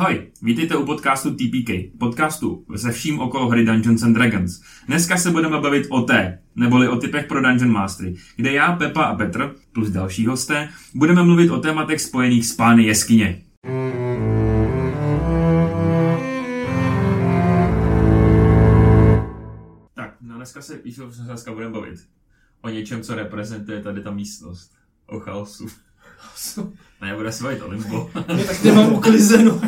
Ahoj, vítejte u podcastu TPK, podcastu se vším okolo hry Dungeons and Dragons. Dneska se budeme bavit o té, neboli o typech pro Dungeon Mastery, kde já, Pepa a Petr, plus další hosté, budeme mluvit o tématech spojených s pány jeskyně. Tak, no dneska se, dneska budeme bavit o něčem, co reprezentuje tady ta místnost. O chaosu. Ne, bude se bavit o limbo. Tak nemám uklizeno.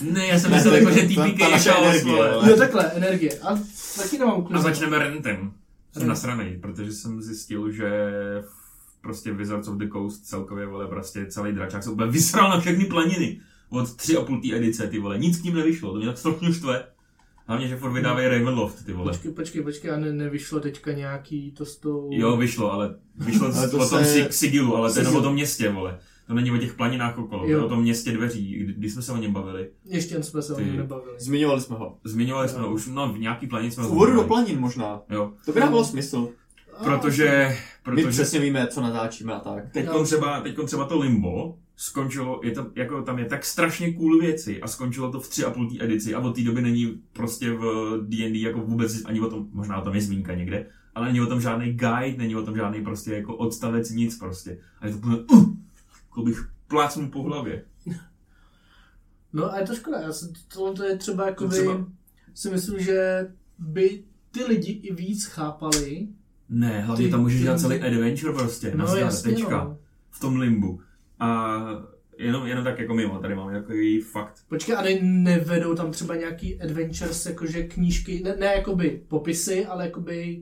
ne, já jsem myslel, jako, že TPK je chaos, vole. Jo, takhle, energie. A taky nemám A uklizeno. začneme rentem. Jsem nasranej, protože jsem zjistil, že v- prostě Wizards of the Coast celkově, vole, prostě celý dračák se úplně vysral na všechny planiny. Od tři a půl té edice, ty vole. Nic k ním nevyšlo, to mě tak strašně štve. Hlavně, že furt vydávají Ravenloft, ty vole. Počkej, počkej, počkej, a ne, nevyšlo teďka nějaký to s tou... Jo, vyšlo, ale vyšlo Ale z- to o tom se- si, sigilu, ale to je jenom o tom městě, vole. To není o těch planinách okolo, to je o tom městě dveří, kdy, když jsme se o něm bavili. Ještě jsme se o Ty- něm nebavili. Zmiňovali jsme ho. Zmiňovali jsme ho už, no v nějaký planin jsme V ho úvodu do planin možná. Jo, To by dávalo smysl. protože, My protože přesně víme, co natáčíme a tak. Teď Já- třeba, teďkon třeba to Limbo skončilo, je to, jako tam je tak strašně cool věci a skončilo to v tři a půl edici a od té doby není prostě v D&D jako vůbec ani o tom, možná o tom je zmínka někde, ale není o tom žádný guide, není o tom žádný prostě jako odstavec, nic prostě. A je to úplně, uh, jako bych plácnul po hlavě. No a je to škoda, já jsem, tohle to je třeba jakoby, třeba- si myslím, že by ty lidi i víc chápali. Ne, hlavně Ty- tam můžeš ty- dělat celý adventure prostě, No nazdar, jasně, tečka, no. v tom Limbu. A jenom, jenom tak jako mimo, tady mám takový fakt. Počkej, a ne, nevedou tam třeba nějaký adventures, jakože knížky, ne, ne jakoby popisy, ale jakoby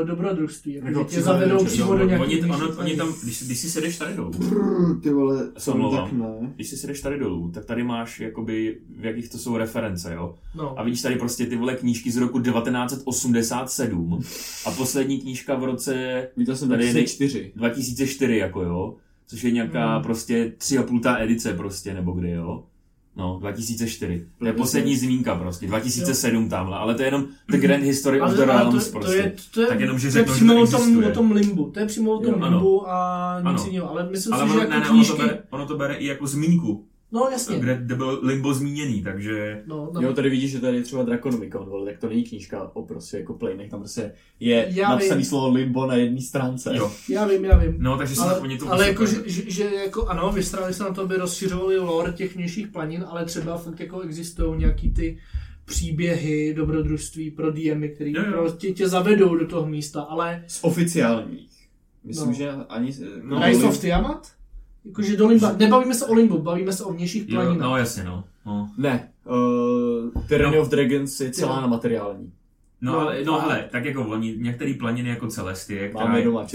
uh, dobrodružství. Jako, Jako tě zavedou přímo No, do nějakých oni, ono, oni tam, když, když si sedeš tady dolů, Brr, ty vole, tak ne. když si sedeš tady dolů, tak tady máš jakoby, v jakých to jsou reference, jo? No. A vidíš tady prostě ty vole knížky z roku 1987 a poslední knížka v roce Viděl jsem Tady je 2004. 2004, jako jo? Což je nějaká Hmm. prostě tři a půl tá edice prostě, nebo kdy, jo? No, 2004. To je poslední zmínka prostě, 2007 tamhle, ale to je jenom The Grand History of the Realms to, prostě. to, je, to, je, Tak jenom, že to je přímo to o tom, o tom limbu. To je přímo o tom Jo, ano. limbu a nic Ano. jiného. Ale myslím ale si, ono, že ne, jako ne, ono, knížky... to bere, ono to bere i jako zmínku, No jasně. kde, kde byl Limbo zmíněný, takže... No, no. Jo, tady vidíš, že tady je třeba Draconomicon, vole, tak to není knížka o prostě jako planech, tam prostě je Já napsaný vím. slovo limbo na jedné stránce. Jo. Já vím, já vím. No, takže si ale, oni to ale jako, že, že, že, jako ano, vystrali se na to, aby rozšiřovali lore těch vnějších planin, ale třeba fakt jako existují nějaký ty příběhy, dobrodružství pro DMy, který Jo, jo. prostě tě zavedou do toho místa, ale Z oficiálních. Myslím, No. že ani... No, no, Rise Lim- of Tiamat? Jakože do Limba, nebavíme se o Limbu, bavíme se o vnějších planinách. no jasně, no. No, Ne, uh, Tyranny No. of Dragons je celá na materiální. no, No, ale, no hele, tak jako oni, některé planiny jako Celestie, která Máme je, doma.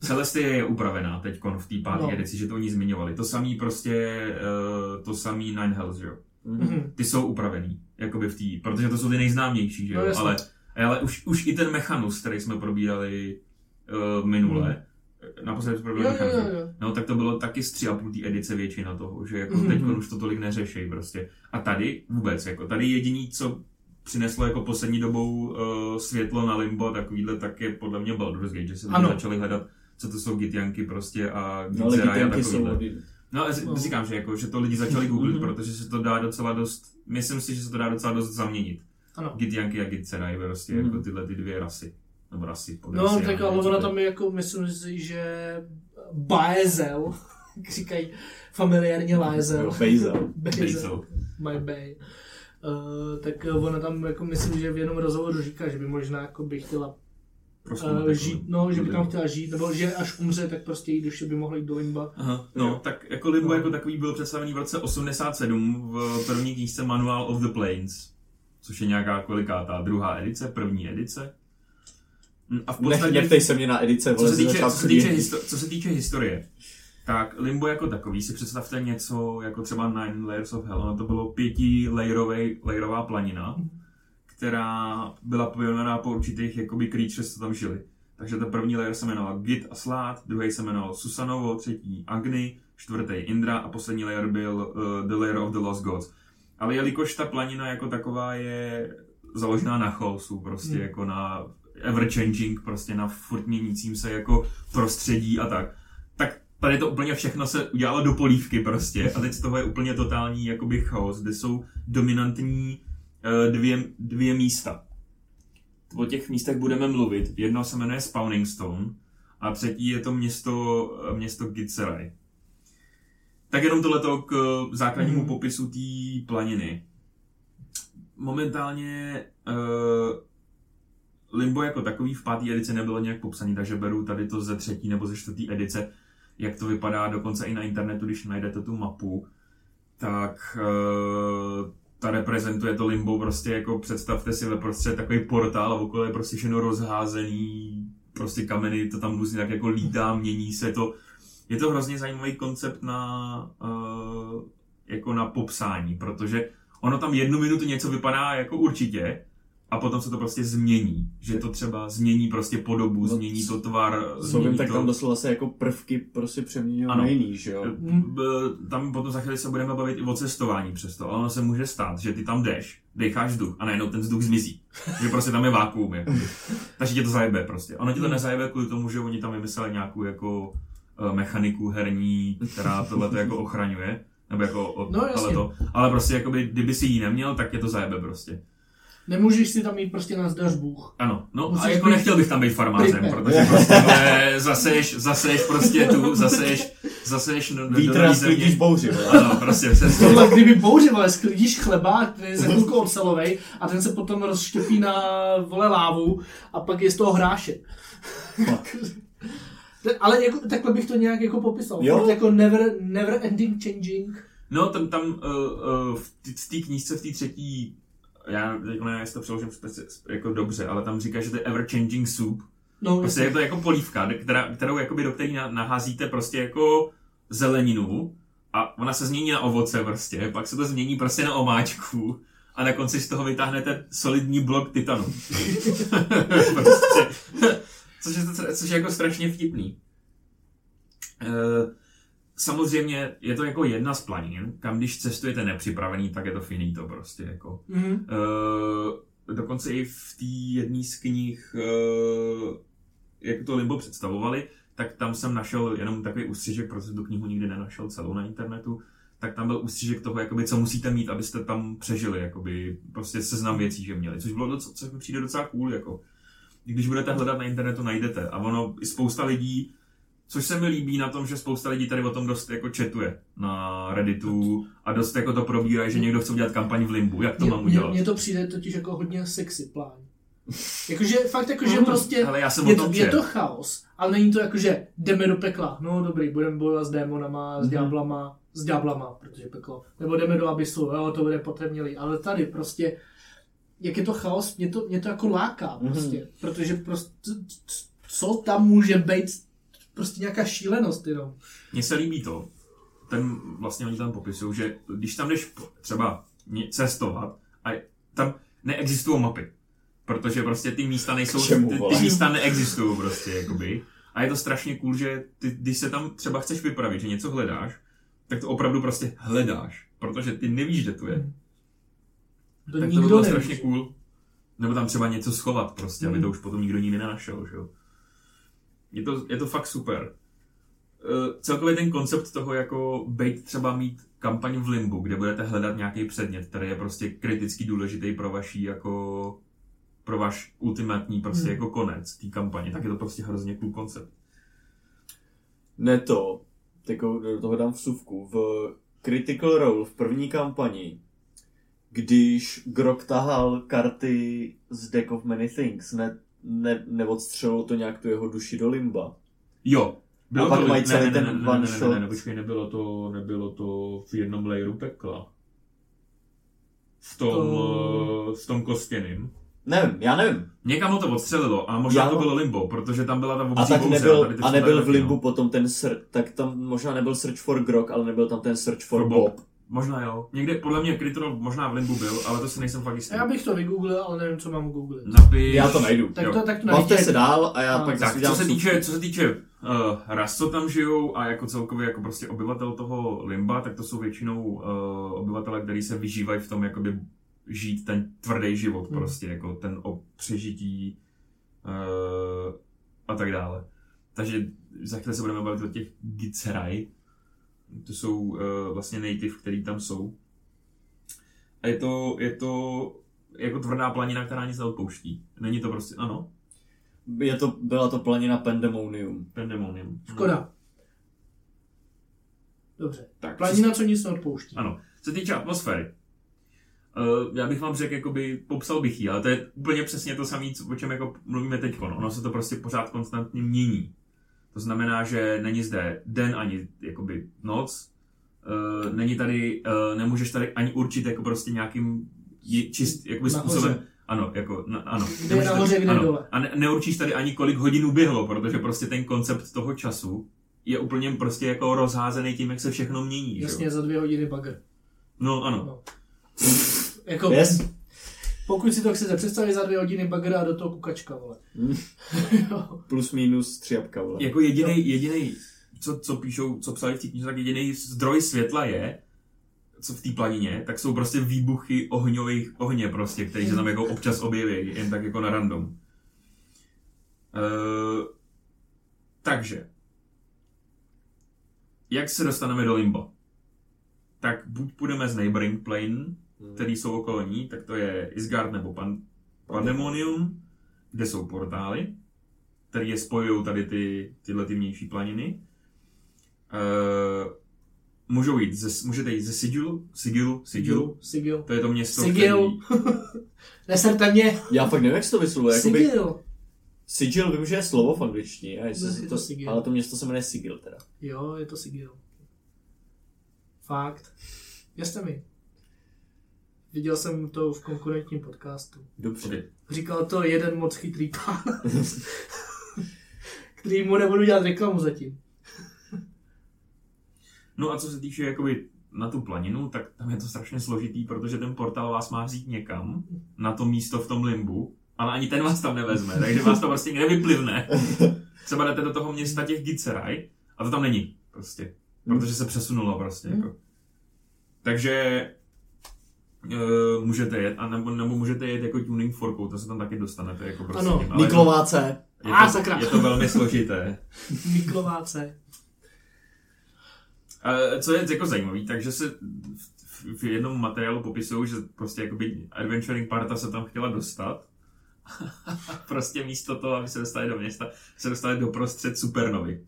Celestie je upravená teď v té páté No. edici, že to oni zmiňovali. To samý prostě, uh, to samý Nine Hells, že jo. Mhm. Ty jsou upravený, jakoby v té, protože to jsou ty nejznámější, že jo. No, ale, ale už, už i ten mechanus, který jsme probírali uh, minule, naposledy probírali Jo, jo, jo, jo. No tak to bylo taky z tři a půl té edice většina toho, že jako Mhm. teď už to tolik neřeší prostě. A tady vůbec, jako tady jediný, co přineslo jako poslední dobou uh, světlo na Limbo, takovýhle, tak je podle mě Baldur's Gate, že se Ano. začali hledat, co to jsou gitjanky prostě a No Gitzerai a gitanky jsou... takovýhle. No No. říkám, že, jako, že to lidi začali googlit, Mhm. protože se to dá docela dost, myslím si, že se to dá docela dost zaměnit. Ano. Gitjanky a Gitzerai, prostě Mhm. jako tyhle ty dvě rasy. Nebo rasy, No, tak ale ona tam je jako, myslím si, že Baezel, jak říkají familiárně Laezel. Jo, Bazel. Bazel. My Bay. Uh, tak ona tam jako myslím, že v jednom rozhovoru říká, že by možná jako by chtěla uh, žít, no, že by tam chtěla žít, nebo že až umře, tak prostě její duše by mohla jít do limba. Aha, no, Jo. tak jako Limbo No. jako takový byl představený v roce 87 v první knížce Manual of the Plains, což je nějaká kolikátá, druhá edice, první edice. Hm, A v Nech, podstatě, neptej se mě na edice, co se týče, co se týče, histo- co se týče historie, tak Limbo jako takový si představte něco jako třeba Nine Layers of Hell. Ono to bylo pěti layerová planina, která byla pojmenovaná po určitých jakoby creatures, co tam žili. Takže ten první layer se jmenoval Git a Slát, druhý se jmenoval Susanovo, třetí Agni, čtvrtý Indra a poslední layer byl uh, The Layer of the Lost Gods. Ale jelikož ta planina jako taková je založená na chaosu, prostě Hmm. jako na ever changing, prostě na furt měnícím se jako prostředí a tak, tak tady to úplně všechno se udělalo do polívky prostě a teď z toho je úplně totální jakoby chaos, kde jsou dominantní eh, dvě, dvě místa. O těch místech budeme mluvit. Jedno se jmenuje Spawning Stone a třetí je to město, eh, město Gitzerai. Tak jenom tohleto k základnímu Mhm. popisu té planiny. Momentálně uh, Limbo jako takový v páté edici nebylo nějak popsaný, takže beru tady to ze třetí nebo ze čtvrtý edice, jak to vypadá dokonce i na internetu, když najdete tu mapu, tak uh, ta reprezentuje to Limbo prostě jako představte si ve prostřed takový portál a okolo je prostě všechno rozházený, prostě kameny, to tam různě tak jako lítá, mění se to. Je to hrozně zajímavý koncept na, uh, jako na popsání, protože ono tam jednu minutu něco vypadá jako určitě, a potom se to prostě změní. Že to třeba změní prostě podobu, No, změní to tvar, Co změní vím, tak to... tam doslova se jako prvky prostě přeměňují Ano. na jiný, že jo? B- tam potom za chvíli se budeme bavit i o cestování přesto, ale ono se může stát, že ty tam jdeš, decháš vzduch a najednou ten vzduch zmizí. že prostě tam je vákuum. Jako. Takže tě to zajebe prostě. Ono ti to nezajebe kvůli tomu, že oni tam vymysleli nějakou jako eh, mechaniku herní, která tohle jako ochraňuje. Nebo jako od No, jasně. tohleto. Ale prostě jakoby, kdyby si ji neměl, tak tě to zajebe prostě. Nemůžeš si tam mít prostě na zdař Bůh. Ano, no Musíš a jako být nechtěl bych tam být farmářem, protože prostě zaseješ, zaseješ prostě tu, zaseješ, zaseješ no, do, Vítr a země. sklidíš bouři. Ano, prostě přesně. Tohle, kdyby bouři, vole, sklidíš chleba, který je za chvilku ocelovej a ten se potom rozštěpí na, vole, lávu a pak je z toho hrášek. Ale jako, takhle bych to nějak jako popisal. Jo. Jako never, never ending changing. No, tam, tam uh, uh, v té knížce, v té třetí, já jako nevím, jestli to přeložím speci- jako dobře, ale tam říká, že to je ever changing soup. No, Prostě je to jako polívka, která, kterou jakoby do který na- naházíte prostě jako zeleninu a ona se změní na ovoce prostě, pak se to změní prostě na omáčku a na konci z toho vytáhnete solidní blok titanu. prostě, což, je, což je jako strašně vtipný. Eh, Samozřejmě je to jako jedna z planin, kam když cestujete nepřipravený, tak je to finito prostě jako. Mhm. Uh, dokonce i v té jedné z knih, uh, jak to Limbo představovali, tak tam jsem našel jenom takový ústřižek, protože tu knihu nikdy nenašel celou na internetu, tak tam byl ústřižek toho, jakoby, co musíte mít, abyste tam přežili, jakoby, prostě seznam věcí, že měli, což bylo docela, což mi přijde docela cool, jako. Když budete hledat na internetu, najdete. A ono, i spousta lidí, což se mi líbí na tom, že spousta lidí tady o tom dost jako četuje na Redditu a dost jako to probírají, že někdo chce udělat kampaň v Limbu, jak to Mně- mám udělat. Mně to přijde totiž jako hodně sexy plán. Jakože fakt jakože Mhm. prostě Ale já jsem je to, je to chaos, ale není to jako, že jdeme do pekla. No dobrý, budeme bojovat s démonama, s Mhm. ďáblama, s ďáblama, protože peklo. Nebo jdeme do abysu, jo, to bude potemnělý. Ale tady prostě, jak je to chaos, mě to, mě to jako láká Mhm. prostě. Protože prostě, co tam může být prostě nějaká šílenost jenom. Mně se líbí to, ten vlastně oni tam popisují, že když tam jdeš třeba cestovat a tam neexistují mapy, protože prostě ty místa nejsou, Čemu, ty, ty místa neexistují prostě, jakoby. A je to strašně cool, že ty, když se tam třeba chceš vypravit, že něco hledáš, tak to opravdu prostě hledáš, protože ty nevíš, kde to je. To tak to bylo neví. strašně cool. Nebo tam třeba něco schovat prostě, aby Mm. to už potom nikdo nikdy nenašel, že jo. Je to, je to fakt super. Uh, celkově ten koncept toho, jako být třeba mít kampaň v Limbu, kde budete hledat nějaký předmět, který je prostě kriticky důležitý pro vaší jako pro váš ultimátní prostě Hmm. jako konec té kampaně, tak je to prostě hrozně cool koncept. Ne to, jako do toho dám vsuvku, v Critical Role v první kampani, když Grok tahal karty z Deck of Many Things, ne, ne, neodstřelilo to nějak tu jeho duši do limba. Jo. Bylo A pak to, mají ne, celý ne, ten ne, ne, one ne, ne, ne, shot. ne, ne, počkej, nebylo to, nebylo to v jednom layeru pekla. V tom, To- eh, v tom kostěným. Nevím, já nevím. Někam ho to odstřelilo a možná Já- to bylo limbo, protože tam byla ta A obří tak bouře nebyl, tady ty a nebyl v limbu no. potom ten search, tak tam možná nebyl search for Grok, ale nebyl tam ten search for, For Bob. Bob. Možná jo. Někde, podle mě Critrol možná v limbu byl, ale to si nejsem fakt jistý. Já bych to vygooglil, ale nevím, co mám googlit. Napiš... Já to najdu. Tak jo. to, tak to Bavte se dál a já A- pak Tak, co se týče, co se týče uh, ras, co tam žijou a jako celkově jako prostě obyvatel toho limba, tak to jsou většinou uh, obyvatele, kteří se vyžívají v tom jakoby žít ten tvrdý život Hmm. prostě, jako ten o přežití uh, a tak dále. Takže za chvíli se budeme bavit o těch Gitserai. To jsou uh, vlastně native, který tam jsou. A je to, je to jako tvrdá planina, která nic neodpouští. Není to prostě, ano, Je to, byla to planina Pandemonium. pandemonium. Škoda. Dobře. Tak, Planina, co nic neodpouští. Ano. Co se týče atmosféry, Uh, já bych vám řekl, jakoby, popsal bych ji, ale to je úplně přesně to samé, o čem jako mluvíme teď. Ono se to prostě pořád konstantně mění. To znamená, že není zde den ani jakoby noc, uh, není tady, uh, nemůžeš tady ani určit jako prostě nějakým čist, jakoby Nahoře. způsobem, ano, jako, na, ano. Kde Nemůžeš nahoře, tady- kde ano. dole. A ne, neurčíš tady ani kolik hodin uběhlo, protože prostě ten koncept toho času je úplně prostě jako rozházený tím, jak se všechno mění. že jo? Jasně, za dvě hodiny bagr. No ano. No. Jako, Yes? Pokud si to chcete představit za dvě hodiny bagr a do toho kukačka, vole. Mm. Jo. Plus minus tři jabka, vole. Jako jediný, jediný, co, co píšou, co psali v té knize, tak jediný zdroj světla je, co v té planině, tak jsou prostě výbuchy ohňových ohně prostě, které se tam jako občas objeví, jen tak jako na random. Uh, takže, jak se dostaneme do Limbo? Tak buď půjdeme z Neighboring Plane, který jsou okolo ní, tak to je Isgard nebo Pan, Pandemonium, kde jsou portály, které je spojují tady ty, tyhle ty vnější planiny. Uh, můžou jít ze, můžete jít ze Sigilu, Sigilu, Sigilu, Sigil. to je to město, Sigil. Neserte mě. Já fakt nevím, jak se to vyslovuje. Jakoby, Sigil. sigil vím, že je slovo v angličtině, a jestli No, je to, to sigil. ale to město se jmenuje Sigil teda. Jo, je to Sigil. Fakt. Věřte mi. Viděl jsem to v konkurentním podcastu. Dobře. Říkal to jeden moc chytrý pán, který mu nebudu dělat reklamu zatím. No a co se týče jakoby na tu planinu, tak tam je to strašně složitý, protože ten portál vás má vzít někam, na to místo v tom limbu, ale ani ten vás tam nevezme, takže vás to prostě nevyplivne. Třeba jdete do toho města těch Gitseraj a to tam není prostě, protože se přesunulo prostě. Jako. Takže uh, můžete jet, a nebo, nebo můžete jet jako tuning forkou, to se tam taky dostanete. Jako prostě Ano, tím, ale Niklováce. je, A, to, sakra. je to velmi složité. Miklováce. Uh, co je jako zajímavé, takže se v, v jednom materiálu popisují, že prostě jakoby adventuring parta se tam chtěla dostat. prostě místo toho, aby se dostali do města, se dostali do prostřed supernovy.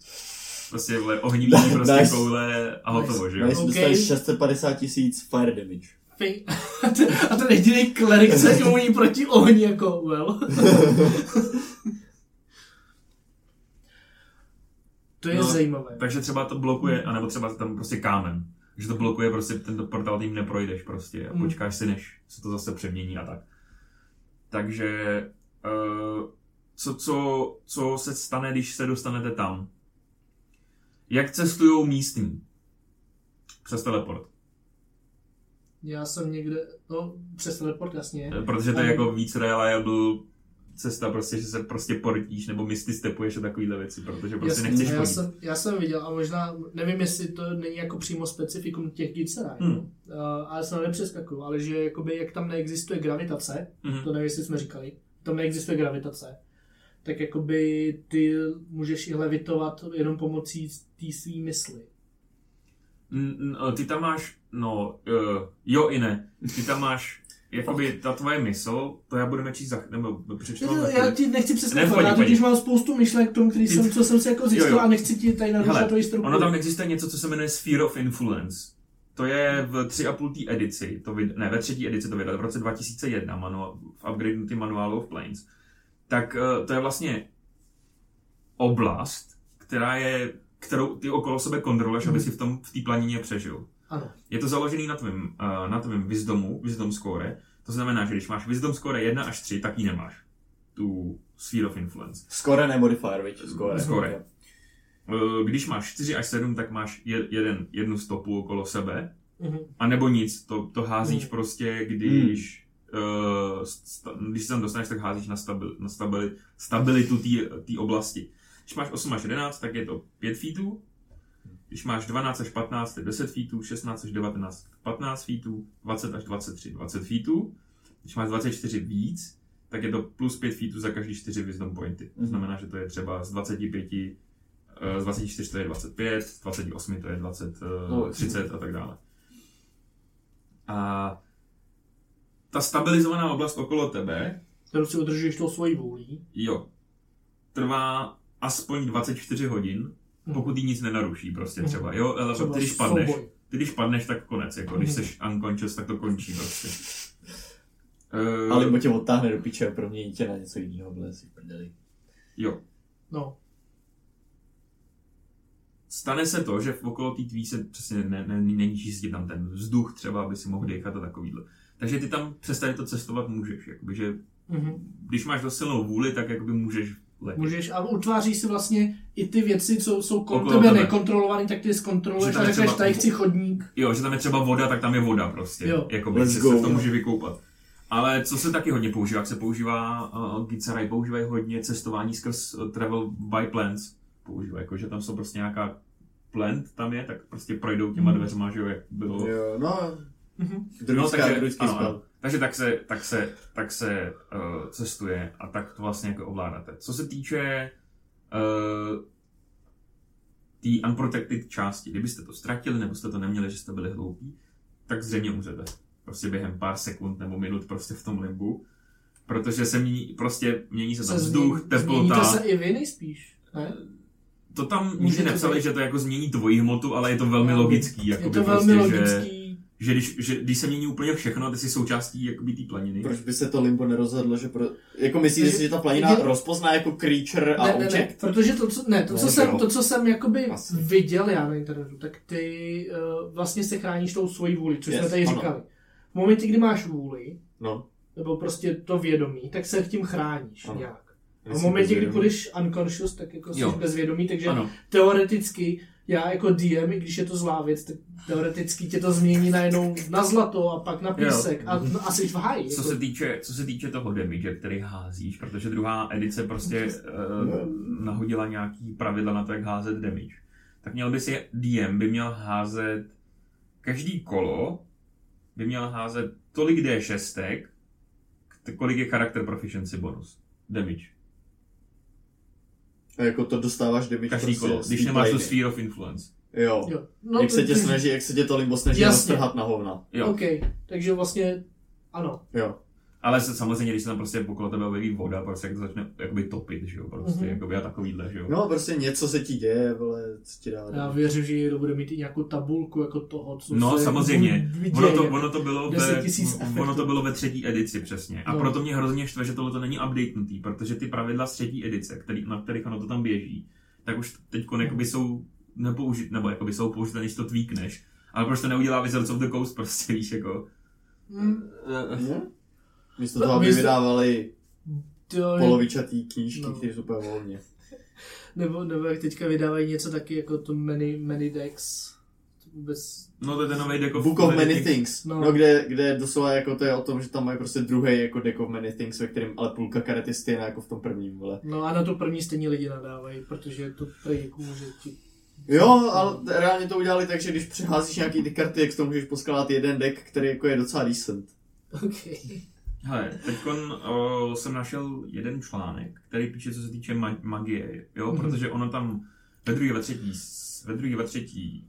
Prostě vle, ohnivý prostě Nice. koule a hotovo, že jo? Nice, OK. dostali 650 tisíc fire damage. Fej. A ten, jediný klerik se imuní proti ohni, jako well. to je No, zajímavé. Takže třeba to blokuje, anebo třeba tam prostě kámen. Že to blokuje prostě tento portál, tím neprojdeš prostě a Hmm. počkáš si, než se to zase přemění a tak. Takže uh, co, co, co se stane, když se dostanete tam? Jak cestují místní? Přes teleport. Já jsem někde, no přes teleport, jasně. Eh, Protože to je jako víc reliable cesta, prostě, že se prostě portíš nebo misty stepuješ a takovýhle věci, protože prostě Jasně, nechceš já, chodit. jsem, já jsem viděl a možná, nevím, jestli to není jako přímo specifikum těch Gitseraj, Hmm. hmm. uh, ale se nepřeskakuju, ale že jakoby, jak tam neexistuje gravitace, Mhm. to nevím, jestli jsme říkali, tam neexistuje gravitace, tak jakoby ty můžeš i levitovat jenom pomocí té svý mysli. Ty tam máš, no, uh, jo i ne. Ty tam máš, jakoby ta tvoje mysl, to já budeme číst za, nebo přečtu Já ti nechci Ne, pojď, já totiž mám spoustu myšlenek k tomu, který Ty- jsem, co jsem si jako zjistil Jo, jo. a nechci ti tady narušovat Hele, tvoji strukturu. ono tam existuje něco, co se jmenuje Sphere of Influence. To je v 3,5. té edici, to vyd, ne, ve třetí edici to vydali v roce 2001 manuál, v upgradenutém manuálu of Planes. Tak eh, to je vlastně oblast, která je, kterou ty okolo sebe kontroluješ, aby Mhm. si v tom v té planině přežil. Ano. Je to založený na tvém, uh, na tvém wisdomu, wisdom score. To znamená, že když máš wisdom score 1 až 3, tak ji nemáš. Tu sphere of influence. Score ne modifier, viď? Score. Score. Uh, když máš 4 až 7, tak máš je, jeden, jednu stopu okolo sebe. Mhm. A nebo nic, to, to házíš Hmm. prostě, když, uh, sta, když se tam dostaneš, tak házíš na, stabil, na stabili, stabilitu té oblasti. Když máš 8 až 11, tak je to 5 feetů. Když máš 12 až 15, je 10 feetů, 16 až 19, 15 feetů, 20 až 23, 20 feetů. Když máš 24 víc, tak je to plus 5 feetů za každý 4 wisdom pointy. To Mhm. znamená, že to je třeba z 25 eh, z 24 to je 25, z 28 to je 20, eh, No, 30 a tak dále. A ta stabilizovaná oblast okolo tebe, Kterou si udržuješ tou svojí vůlí. jo, trvá aspoň 24 hodin, Mhm. pokud jí nic nenaruší prostě Mhm. třeba, jo, ale Třeba ty když padneš, souboj. ty když padneš, tak konec, jako když jsi unconscious, tak to končí prostě. Eh, Ale tě odtáhne do piče a promění tě na něco jiného, vole, si v prdeli. Jo, No. stane se to, že v okolo té tvý se přesně ne, ne, není čistě tam ten vzduch třeba, aby si mohl dýchat a takovýhle. Takže ty tam přestane to cestovat můžeš, jakoby, že Mhm. když máš dost silnou vůli, tak jakoby můžeš letět. Můžeš, a utváříš si vlastně i ty věci, co jsou kolem Okolo tebe tebe. nekontrolované, tak ty je zkontroluješ a řekneš, tady chci chodník. Jo, že tam je třeba voda, tak tam je voda prostě. Jo. Jakoby, Let's že go. se v tom může vykoupat. Ale co se taky hodně používá, jak se používá, uh, Gitsaraj používají hodně cestování skrz uh, travel by plants. Používají, jako, že tam jsou prostě nějaká plant tam je, tak prostě projdou těma Mhm. dveřma, že jo, jak bylo. Jo, no, Mhm. druidská, takže, druidský ano, spell. takže tak se, tak se, tak se uh, cestuje a tak to vlastně jako ovládáte. Co se týče uh, té unprotected části, kdybyste to ztratili nebo jste to neměli, že jste byli hloupí, tak zřejmě umřete. Prostě během pár sekund nebo minut prostě v tom limbu. Protože se mění, prostě mění se tam vzduch, změní- teplota. Změníte se i vy nejspíš, ne? To tam Může nikdy to nepsali, že to jako změní tvoji hmotu, ale je to velmi No, logický. Je to velmi prostě, logický. že, když, že když se mění úplně všechno, ty jsi součástí jakoby té planiny. Proč by se to limbo nerozhodlo, že pro... Jako myslíš, Takže- si, že ta planina je- rozpozná jako creature a Ne, ne, ne, protože to, co, ne, to, co No, jsem, jo. to, co jsem jakoby Asi. viděl já na internetu, tak ty uh, vlastně se chráníš tou svojí vůli, což Yes, jsme tady ano. říkali. V momentě, kdy máš vůli, No. nebo prostě to vědomí, tak se tím chráníš Ano. nějak. A v momentě, kdy bezvědomí. budeš unconscious, tak jako jsi Jo. bezvědomý, takže Ano, teoreticky já jako DM, i když je to zlá věc, tak teoreticky tě to změní najednou na zlato a pak na písek a, a jsi v háji. co Jako, se týče, co se týče toho damage, který házíš, protože druhá edice prostě uh, nahodila nějaký pravidla na to, jak házet damage, tak měl by si DM by měl házet každý kolo by měl házet tolik D6, kolik je charakter proficiency bonus. Damage. A jako to dostáváš damage Každý prostě kolo, když nemáš tu sphere of influence. Jo. jo. No, jak se tě snaží, jak se tě to limbo snaží roztrhat na hovna. Jo. OK, takže vlastně ano. Jo. Ale se, samozřejmě, když se tam prostě okolo tebe objeví voda, prostě jak to začne jakoby topit, že jo, prostě, Mhm. mm-hmm. jakoby a takovýhle, že jo. No prostě něco se ti děje, vole, co ti dá. Já věřím, že někdo bude mít i nějakou tabulku jako toho, co No se samozřejmě, děje. ono to, ono to bylo 10 ve, ono to bylo ve třetí edici přesně. A No. proto mě hrozně štve, že tohle to není updatenutý, protože ty pravidla z třetí edice, který, na kterých ono to tam běží, tak už teď jakoby jsou nepoužit, nebo jakoby jsou použité, než to tweakneš. Ale proč to neudělá Wizards of the Coast prostě, víš, jako... Hmm, Ne? Místo No, toho, aby místo- vydávali to, polovičatý knížky, No. které jsou úplně volně. nebo, nebo jak teďka vydávají něco taky jako to many, many decks. To vůbec... No to je ten nový deck of, Book of Many Things. Things. No. No, kde, kde doslova jako to je o tom, že tam mají prostě druhý jako Deck of Many Things, ve kterém ale půlka karet je stejná jako v tom prvním, vole. No a na to první stejně lidi nadávají, protože to prej jako může ti... Jo, ale reálně to udělali tak, že když přeházíš nějaký ty karty, jak to můžeš poskládat jeden deck, který jako je docela decent. OK. Hele, teďkon uh, jsem našel jeden článek, který píše, co se týče ma- magie, jo, Mhm. protože ono tam ve druhé, ve třetí, ve druhé, ve třetí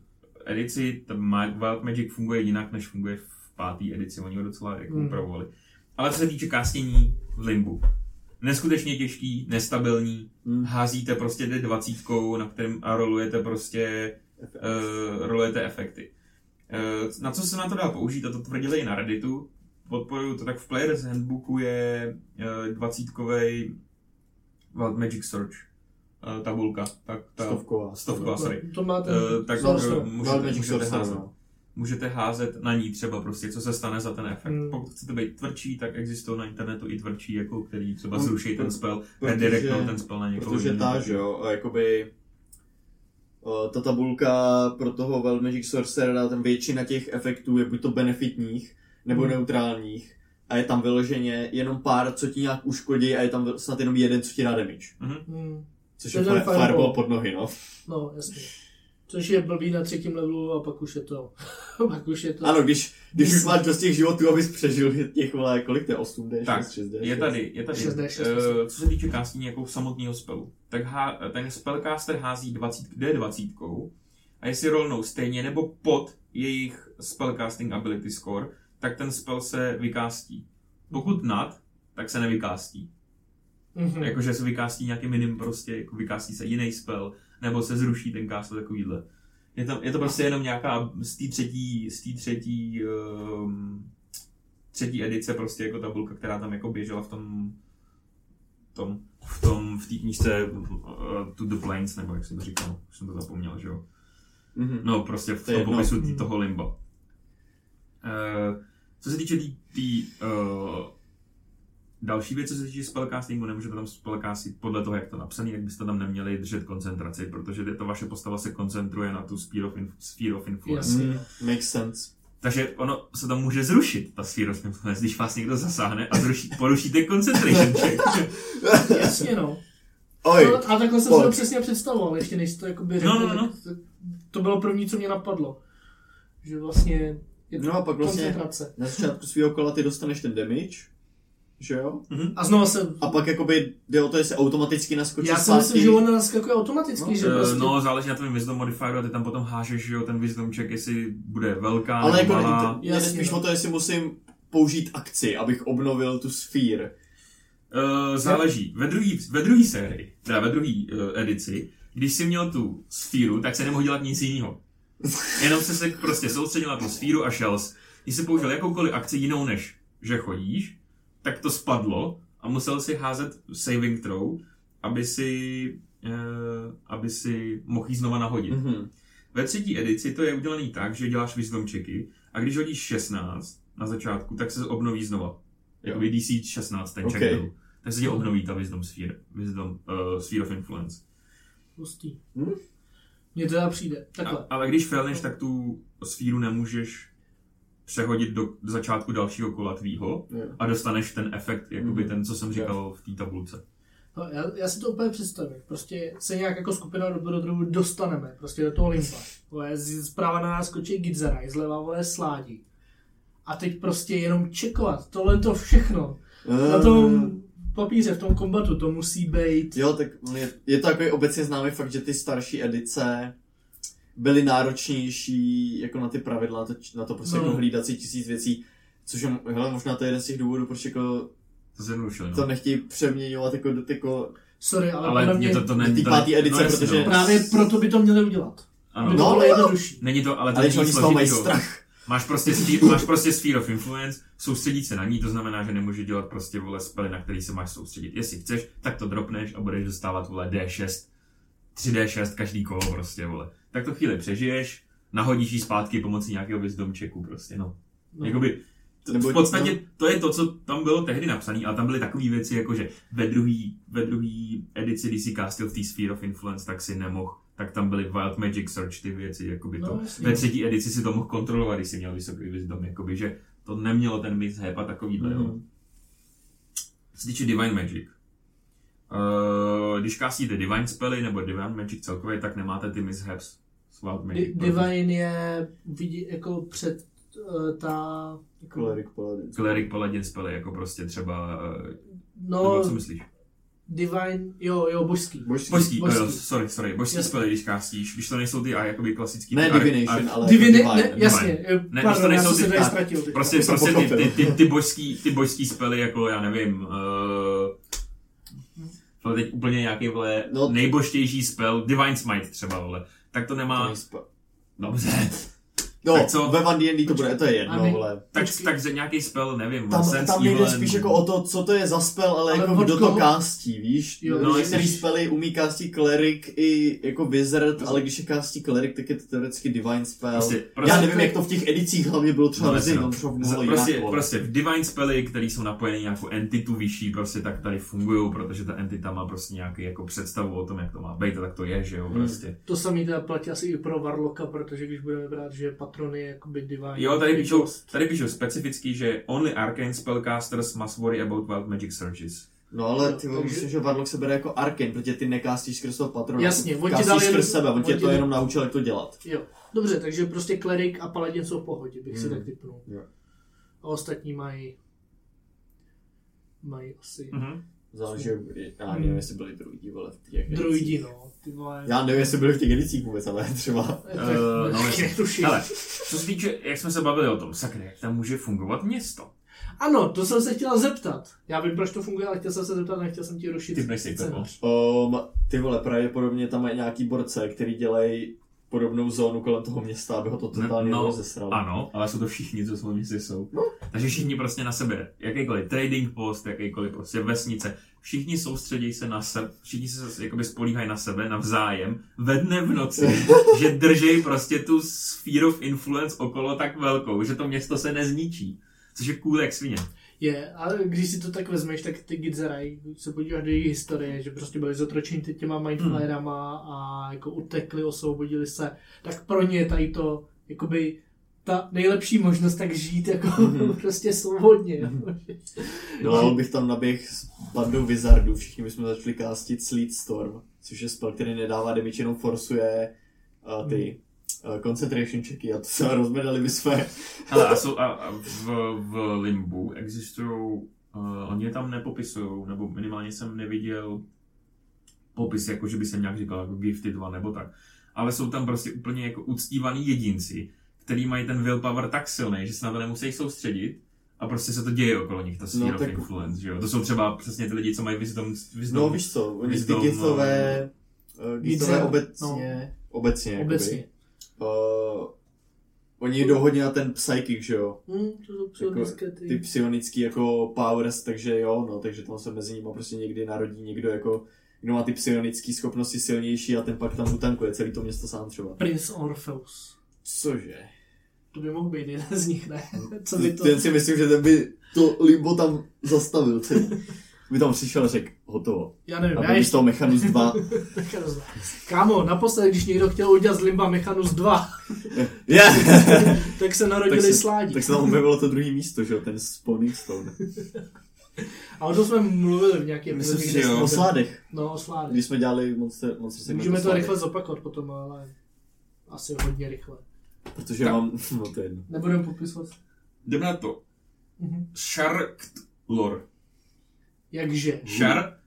edici, ta Wild Magic funguje jinak, než funguje v páté edici, oni ho docela jako Mhm. upravovali. Ale co se týče castění v Limbu, neskutečně těžký, nestabilní, Hmm. házíte prostě D20, na kterém a rolujete prostě uh, rolujete efekty. Uh, na co se na to dá použít, a to tvrdili i na Redditu, podporuju to tak v Player's Handbooku je uh, 20 Wild Magic Search uh, tabulka, tak ta Stovková. stovková, sorry. To máte... Uh, tak uh, Wild můžete, můžete, házet, no. můžete házet na ní třeba prostě, co se stane za ten efekt. Hmm. Pokud chcete být tvrdší, tak existují na internetu i tvrdší, jako který třeba No, zruší ten spell, protože- redirectnou ten spell na někoho Protože ta, že jo, a jakoby ta tabulka pro toho Wild Magic Sorcerera, tam většina těch efektů je buď to benefitních, nebo Hmm. neutrálních. A je tam vyloženě jenom pár, co ti nějak uškodí a je tam snad jenom jeden, co ti dá damage. Mhm. Hmm. Což je je ten fire, fireball. fireball pod nohy, no. No, jasně. Což je blbý na třetím levelu a pak už je to... pak už je to... Ano, když, když už máš dost těch životů, abys přežil těch, vole, kolik to je, 8D, Tak, 6, 6D, je tady, je tady, 6D6, eh, co se týče castingu jako samotného spelu, tak há, ten spellcaster hází 20, D20 a jestli rolnou stejně nebo pod jejich spellcasting ability score, tak ten spell se vykástí. Pokud nad, tak se nevykástí. Mhm. Jakože se vykástí nějaký minim prostě, jako vykástí se jiný spell, nebo se zruší ten cast takovýhle. Je to, je to prostě jenom nějaká z té třetí, z té třetí, um, třetí edice prostě jako tabulka, která tam jako běžela v tom, tom v tom, v té knížce uh, To the Plains, nebo jak jsem to říkal, už jsem to zapomněl, že jo. Mhm. No, prostě v To tom popisu tý, Hmm. toho limba. Uh, co se týče tý, tý, uh, další věc, co se týče spellcastingu, nemůžete tam spellcastit podle toho, jak to napsaný, tak byste tam neměli držet koncentraci, protože to vaše postava se koncentruje na tu sphere of, inf- sphere of influence. Jasně. Mm, makes sense. Takže ono se tam může zrušit, ta sphere of influence, když vás někdo zasáhne a zruší, porušíte concentration check. Jasně, no. Oj, no a takhle jsem si to přesně představoval, ještě než to jakoby řekl, No, no, no. tak to bylo první, co mě napadlo. Že vlastně je No a pak vlastně koncentrace. na začátku svého kola ty dostaneš ten damage, že jo? A znova se... A pak jakoby jde o to, jestli automaticky naskočí Já si zpátky. myslím, že on naskakuje automaticky, No, že Eh, prostě... No, záleží na tvém wisdom modifieru a ty tam potom hážeš, že jo, ten wisdom check, jestli bude velká Ale nebo jako malá. jde Jasně, spíš no. o to, jestli musím použít akci, abych obnovil tu sfír. Uh, záleží. Ve druhé ve druhý sérii, teda ve druhé uh, edici, když jsi měl tu sfíru, tak se nemohl dělat nic jiného. Jenom se se prostě soustředil na tu sfíru a šel jsi. Když jsi použil jakoukoliv akci jinou než že chodíš, tak to spadlo a musel si házet saving throw, aby si, uh, aby si mohl jí znova nahodit. Mhm. Ve třetí edici to je udělaný tak, že děláš wisdom checky a když hodíš 16 na začátku, tak se obnoví znova. Jakoby DC 16 ten check Ok. byl. Tak se ti obnoví ta wisdom sphere, wisdom, uh, sphere of influence. Hustý. Hm? Mně to teda přijde. A, Takhle. ale když failneš, tak tu sfíru nemůžeš přehodit do, do začátku dalšího kola tvýho Jo. a dostaneš ten efekt, jakoby Mhm. ten, co jsem říkal v té tabulce. No, já, já si to úplně představím. Prostě se nějak jako skupina dobrodruhů dostaneme prostě do toho limpa. Zprava na nás skočí Gizera, zleva vole sládí. A teď prostě jenom čekovat. Tohle to všechno. Na tom papíře, v tom kombatu, to musí být. Jo, tak je, je to takový obecně známý fakt, že ty starší edice byly náročnější jako na ty pravidla, na to, na to prostě No. jako hlídat si tisíc věcí, což je, hele, možná to je jeden z těch důvodů, proč jako To no. to nechtějí přeměňovat jako, do- jako Sorry, ale, ale mě to, to není té to, páté edice, no, protože- no. právě proto by to měli udělat. Ano. Aby to No, bylo jednodušší. Není to, ale to ale není oni z toho mají strach. Máš prostě, sphere, máš prostě sphere of influence, soustředit se na ní, to znamená, že nemůžeš dělat prostě vole spely, na který se máš soustředit. Jestli chceš, tak to dropneš a budeš dostávat vole D6, 3D6 každý kolo prostě vole. Tak to chvíli přežiješ, nahodíš ji zpátky pomocí nějakého wisdom checku prostě, no. No. Jakoby, to, v podstatě to je to, co tam bylo tehdy napsané, ale tam byly takové věci, jako že ve druhý, ve druhý edici, když si castil v té Sphere of Influence, tak si nemohl, tak tam byly Wild Magic Search, ty věci, jakoby No, to. jasně. Ve třetí edici si to mohl kontrolovat, když si měl vysoký wisdom, jakoby, že to nemělo ten mishap a takovýhle, jo. Mhm. Co se týče Divine Magic, uh, když castíte Divine spely nebo Divine Magic celkově, tak nemáte ty mishaps s Wild Magic. Di- Divine je vidí jako před uh, ta... Jako, Cleric Paladin. Cleric Paladin spely, jako prostě třeba, uh, nebo no, co myslíš? Divine, jo, jo, božský. Božský. Božský, Božský. božský. Jo, sorry, sorry, božský Jasně. spely, když castíš, když to nejsou ty a jakoby klasický Ne Divination, ar- ale Divine, jako ne, Divine. jasně, Ne, ne, když to pardon, já nejsou jsem ty- se tady tak, ztratil. Prostě, To prostě ty, ty, ty, ty, božský, ty božský spely, jako já nevím, uh, to teď úplně nějaký vole, No. nejbožtější spell, Divine Smite třeba, vole, tak to To nemá, spa- dobře, No, Tak co? ve Van D&D to bude, to je jedno, my- vole. tak, Počkej. takže nějaký spell, nevím, Tam, Sense tam Evil spíš jako o to, co to je za spell, ale, Ale jako kdo koho? to kástí, víš? Jo, Jo, no, některý jestli- spely umí kástí cleric i jako wizard, ale když je kástí cleric, tak je to teoreticky divine spell. Prostě- Já prostě- nevím, jak to v těch edicích hlavně bylo třeba No, jasně, no, no. třeba prostě, jinak, prostě v divine spely, které jsou napojené na nějakou entitu vyšší, prostě tak tady fungují, protože ta entita má prostě nějaký jako představu o tom, jak to má být, tak to je, že jo, Hmm. prostě. To samý teda platí asi i pro Warlocka, protože když budeme brát, že je jakoby divine. Jo, tady píšou, tady píšou specificky, že only arcane spellcasters must worry about wild magic searches. No ale ty takže- myslím, že Warlock se bere jako Arkin, protože ty nekástíš skrz toho patrona. Jasně, on ti Kástíš dal skrz jenom- sebe, on on tě ti to jenom naučil, jak to dělat. Jo. Dobře, takže prostě klerik a paladin jsou v pohodě, bych si Hmm. tak typnul. Jo. A ostatní mají mají asi Mhm. Záleží, já nevím, jestli byli druidi, vole, v těch druidi, no. Ty vole. Já nevím, jestli byli v těch edicích vůbec, ale třeba. Eh, Eh, no, netuším. Ale, co se týče, jak jsme se bavili o tom, sakra, jak tam může fungovat město? Ano, to jsem se chtěla zeptat. Já vím, proč to funguje, ale chtěl jsem se zeptat, nechtěl jsem ti rušit Ty si scénář. Um, ty vole, pravděpodobně tam mají nějaký borce, který dělají podobnou zónu kolem toho města, aby ho to totálně No, rozesralo. Ano, ale jsou to všichni, co jsou městě jsou. No. Takže všichni prostě na sebe, jakýkoliv trading post, jakýkoliv prostě vesnice, všichni soustředí se na sebe, všichni se jakoby spolíhají na sebe navzájem ve dne v noci, že držej prostě tu sphere of influence okolo tak velkou, že to město se nezničí. Což je cool jak svině. Je, ale když si to tak vezmeš, tak ty Gizeraj, se podíváš do jejich historie, že prostě byli zotročeni ty těma mindflayerama a jako utekli, osvobodili se, tak pro ně je tady to, jakoby ta nejlepší možnost tak žít jako Mhm. prostě svobodně. Dal bych tam naběh s bandou wizardů, všichni bychom začali kástit Sleet Storm, což je spell, který nedává damage, jenom forcuje uh, ty uh, concentration checky a to se rozbedali by své. Ale a, jsou, a, a v, v Limbu existují, uh, oni je tam nepopisují, nebo minimálně jsem neviděl popis, jako že by se nějak říkal jako Gifted One nebo tak. Ale jsou tam prostě úplně jako uctívaný jedinci, který mají ten willpower tak silný, že se na to nemusí soustředit a prostě se to děje okolo nich, ta sphere No, of tak- influence, že jo? To jsou třeba přesně ty lidi, co mají wisdom, wisdom No víš co, oni ty Wisdom, githové, uh, githové Gizer, obecně, obecně, jakoby, Obecně. Uh, oni jdou hodně na ten psychic, že jo? Hmm, to jsou psionické ty. ty psionický jako powers, takže jo, no, takže tam se mezi nimi prostě někdy narodí někdo jako, kdo má ty psionické schopnosti silnější a ten pak tam utankuje celý to město sám třeba. Prince Orpheus. Cože? To by mohl být jeden z nich, ne? Co by to... Ten si myslím, že ten by to limbo tam zastavil celý. By tam přišel a řekl, hotovo. Já nevím, A já ještě... toho Mechanus 2. Kámo, naposled, když někdo chtěl udělat z Limba Mechanus 2, yeah. tak se narodili tak, se, sládí. tak se tam objevilo to druhé místo, že jo, ten Spawning Stone. A o tom jsme mluvili v nějaké Myslím epizodě, že jo. jsme- O sládech. No, o sládech. Když jsme dělali Monster, monster segment Můžeme to sládech. rychle zopakovat potom, ale asi hodně rychle. Protože Tak. mám, no to je jedno. Nebudeme popisovat. Jdeme na to. Mhm. Sharkt lore. Jakže? Shar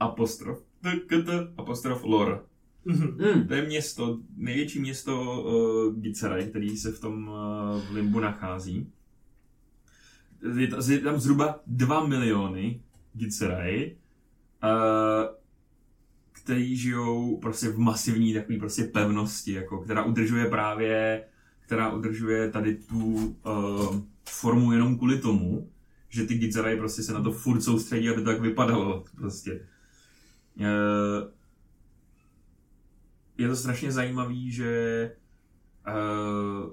apostrof. T, k, t, apostrof lore. Mhm. Mm. To je město, největší město uh, Gitseraj, který se v tom uh, v Limbu nachází. Je, ta- je tam zhruba 2 miliony Gitseraj, uh, který žijou prostě v masivní takové prostě pevnosti, jako, která udržuje právě, která udržuje tady tu uh, formu jenom kvůli tomu, že ty Gitseraj prostě se na to furt soustředí, aby to tak vypadalo prostě. Uh, je to strašně zajímavý, že uh,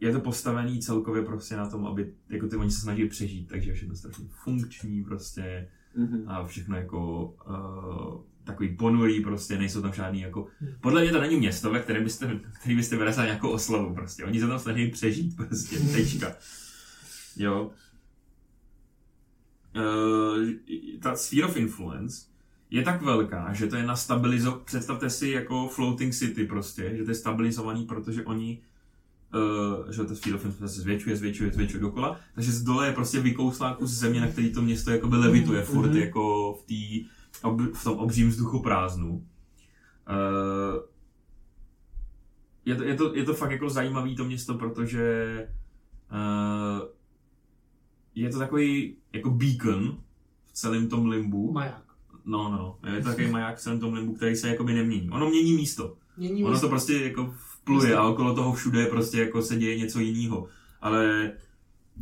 je to postavený celkově prostě na tom, aby jako ty oni se snaží přežít, takže je všechno strašně funkční prostě Mhm. a všechno jako uh, takový ponurý prostě, nejsou tam žádný jako... Podle mě to není město, ve kterém byste, který byste vyrazili nějakou oslavu prostě. Oni se tam snaží přežít prostě, tečka. Jo. Uh, ta sphere of influence je tak velká, že to je na stabilizo... Představte si jako floating city prostě, že to je stabilizovaný, protože oni Uh, že ta sphere of influence se zvětšuje, zvětšuje, zvětšuje dokola, takže z dole je prostě vykouslá kus země, na který to město jakoby levituje furt Mhm. jako v, tý, ob, v tom obřím vzduchu prázdnu. Uh, je, to, je, to, je to fakt jako zajímavý to město, protože uh, je to takový jako beacon v celém tom limbu. Maják. No, no, no. Je to takový maják v celém tom limbu, který se jakoby nemění. Ono mění místo. Mění Ono místo. to prostě jako vpluje a okolo toho všude prostě jako se děje něco jiného. Ale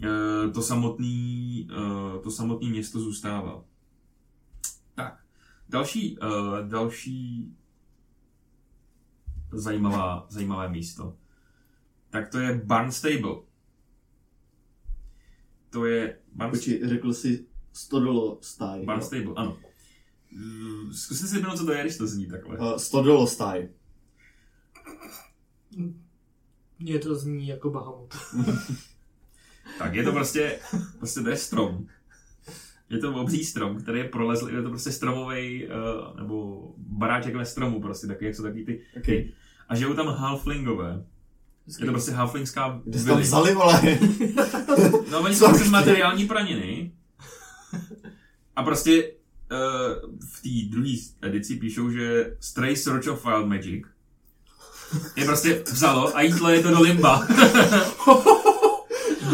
e, to samotný, e, to samotný město zůstává. Tak, další, e, další zajímavá, zajímavé místo. Tak to je Barnstable. To je Barnstable. Počkej, řekl jsi Stodolo stáj. Barnstable, ano. Mm, Zkuste si vypnout, co to je, když to zní takhle. Uh, Stodolo stáj. Mně to zní jako Bahamut. Tak je to prostě, prostě to je strom, Je to obří strom, který je prolezlý, je to prostě stromový, uh, nebo baráček ve stromu prostě, taky, jak jsou taky ty. Okay. A žijou tam halflingové. Je to prostě halflingská Kde jsi tam vzali, vole? No, oni jsou přes ty? materiální praniny. A prostě uh, v té druhé edici píšou, že Stray Search of Wild Magic je prostě vzalo a jídlo je to do limba.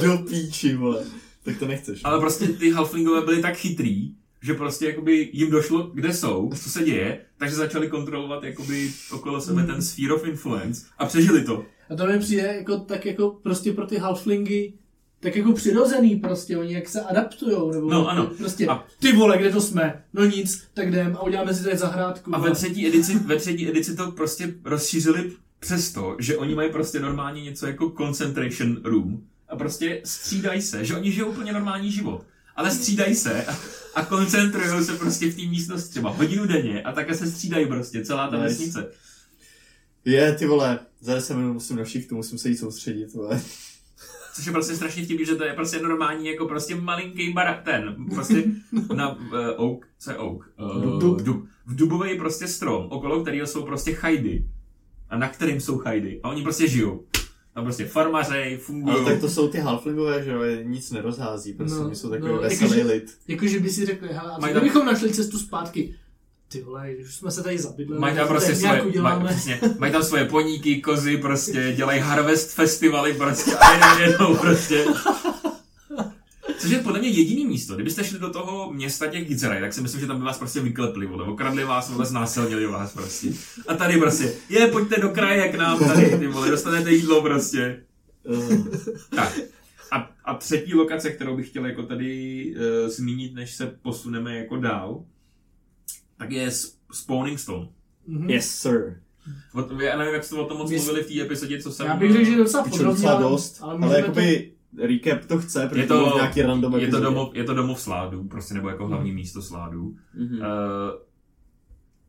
Do píči, vole. Tak to nechceš. Ale prostě ty halflingové byli tak chytrý, že prostě jakoby jim došlo, kde jsou, co se děje, takže začali kontrolovat jakoby okolo sebe ten sphere of influence a přežili to. A to mi přijde jako, tak jako prostě pro ty halflingy tak jako přirozený prostě, oni jak se adaptujou, nebo No, ano. prostě, A- ty vole, kde to jsme? No nic, tak jdem a uděláme si tady zahrádku. A ve třetí edici, ve třetí edici to prostě rozšířili přesto, že oni mají prostě normálně něco jako concentration room a prostě střídají se, že oni žijou úplně normální život, ale střídají se a, a koncentrují se prostě v té místnosti třeba hodinu denně a také se střídají prostě celá ta Nice. vesnice. Je, ty vole, za 10 minut musím na shiftu, musím se jít soustředit, vole. Což je prostě strašně vtipný, že to je prostě normální jako prostě malinký barak, ten, prostě na uh, oak, co je oak? Uh, Dub. dub. V dubový prostě strom, okolo kterého jsou prostě chajdy. A na kterým jsou chajdy. A oni prostě žijou. Tam prostě farmařej, fungují. Ale tak to jsou ty halflingové, že jo, je nic nerozhází, prostě, No, jsou takový no, veselý jakože- lid. Jako, že by si řekli, hele, a Mají co tam- bychom našli cestu zpátky? Ty vole, už jsme se tady zabydleli. Mají tam prostě svoje, uděláme. maj, přesně, mají tam svoje poníky, kozy, prostě dělají harvest festivaly prostě a jenom jednou prostě. Což je podle mě jediný místo. Kdybyste šli do toho města těch Gizeraj, tak si myslím, že tam by vás prostě vyklepli, vole. Okradli vás, vole, znásilnili vás prostě. A tady prostě, je, pojďte do kraje k nám, tady, ty vole, dostanete jídlo prostě. Uh, Tak. A, a třetí lokace, kterou bych chtěl jako tady uh, zmínit, než se posuneme jako dál, tak je Spawning Stone. Mhm. yes, sir. O- Já nevím, jak jste o tom moc Mys- mluvili v té epizodě, co jsem... Já bych řekl, že docela Piču podrobně, docela ale, dost, ale ale, jakoby recap to chce, protože je to, v to, nějaký random je to, domov, je to domov sládů, prostě, nebo jako hlavní místo sládů. Mhm. Uh,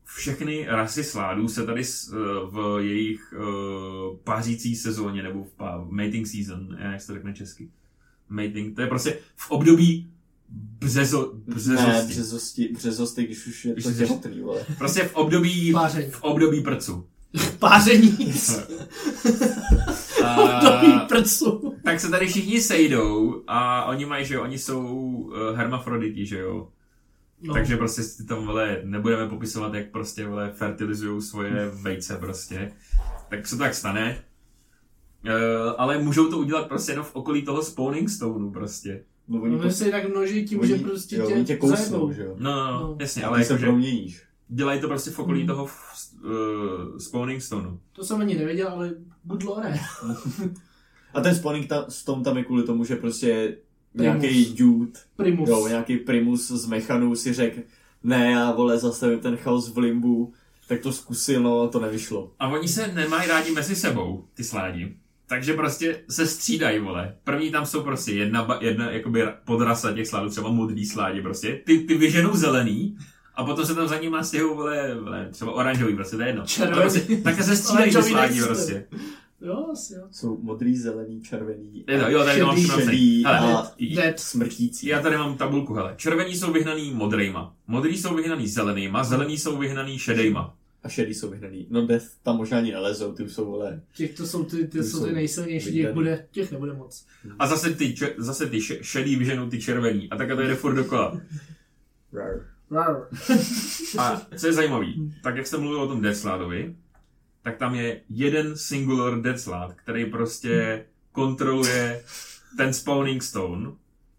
všechny rasy sládů se tady s, uh, v jejich uh, pářící sezóně, nebo v pá, mating season, já jak se to řekne česky. Mating, to je prostě v období březo, Ne, březosti. březosti, březosti, když už je Když to těhotný, vole. Prostě v období, Páření. v období prcu. Páření. A, Dobrý prcu. tak se tady všichni sejdou a oni mají, že jo, oni jsou uh, hermafroditi, že jo. No. Takže prostě si tam, vole, nebudeme popisovat, jak prostě, vole, fertilizují svoje vejce prostě. Tak se to tak stane. Uh, ale můžou to udělat prostě jenom v okolí toho spawning stoneu prostě. No, oni, Oni se jinak množí tím, že prostě jo, tě, oni tě kousnou, zajebou. že jo. No, no, no, No. jasně, Ale ty se proměníš. dělají to prostě v okolí Mm. toho uh, spawning stoneu. To jsem ani nevěděl, ale good lore. A ten spawning ta, stone tam je kvůli tomu, že prostě nějaký dude, Primus. jo, nějaký primus z mechanů si řekl, ne, já vole, zastavím ten chaos v limbu, tak to zkusil, no a to nevyšlo. A oni se nemají rádi mezi sebou, ty sládi. Takže prostě se střídají, vole. První tam jsou prostě jedna, jedna jakoby ra- podrasa těch sládů, třeba modrý sládi prostě. Ty, ty vyženou zelený, a potom se tam za nimi stěhují, vole, vole, třeba oranžový, prostě to je jedno. Červený. Ale Prostě, také se střídají ty neexistuje. prostě. Jo, asi jo. Jsou modrý, zelený, červený, Je to, jo, tady to mám Šedý, šedý Hele, a Dead. smrtící. já tady mám tabulku, hele. Červení jsou vyhnaný modrejma, modrý jsou vyhnaný zelenýma, zelený jsou vyhnaný šedejma. A šedý jsou vyhnaný. No Death tam možná ani nelezou, ty už jsou, vole. Těch to jsou ty, ty, Ty jsou ty nejsilnější, těch, bude, těch nebude moc. A zase ty, če- zase ty š- šedý vyženou ty červený. A takhle to jde furt dokola. Rar. Rar. A co je zajímavý, tak jak jste mluvil o tom Deathsladovi, tak tam je jeden singular Deathslad, který prostě kontroluje ten spawning stone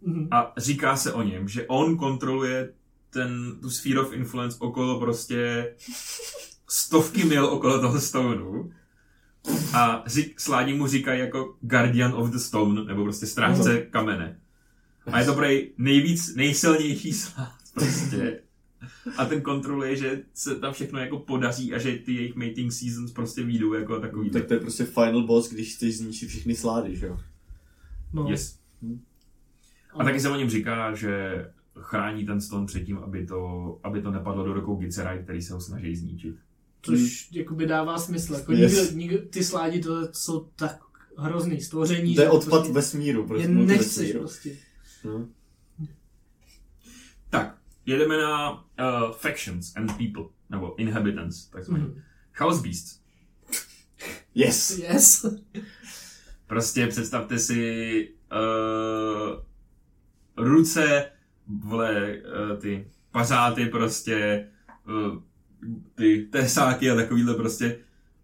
Mhm. a říká se o něm, že on kontroluje ten, tu sphere of influence okolo prostě stovky mil okolo toho stoneu a řík, sládí mu říkají jako Guardian of the Stone, nebo prostě strážce kamene. A je to prej nejvíc, nejsilnější slád prostě. A ten kontroluje, že se tam všechno jako podaří a že ty jejich mating seasons prostě výjdou jako takový. Tak to je prostě final boss, když chceš zničit všechny slády, že jo? No. Yes. A taky se o něm říká, že chrání ten stone před tím, aby to, aby to nepadlo do rukou Gitseraj, který se ho snaží zničit. Což jakoby dává smysl. Jako Yes. nikdo, nikdo, ty sládi to jsou tak hrozný stvoření. To je odpad prostě vesmíru, prostě je nechceš multivesmíru. prostě. No. jedeme na uh, factions and people, nebo inhabitants, takzvaně. Mhm. Chaos Beasts. Yes. Yes. Prostě představte si uh, ruce, vole, uh, ty pařáty prostě, uh, ty tesáky a takovýhle prostě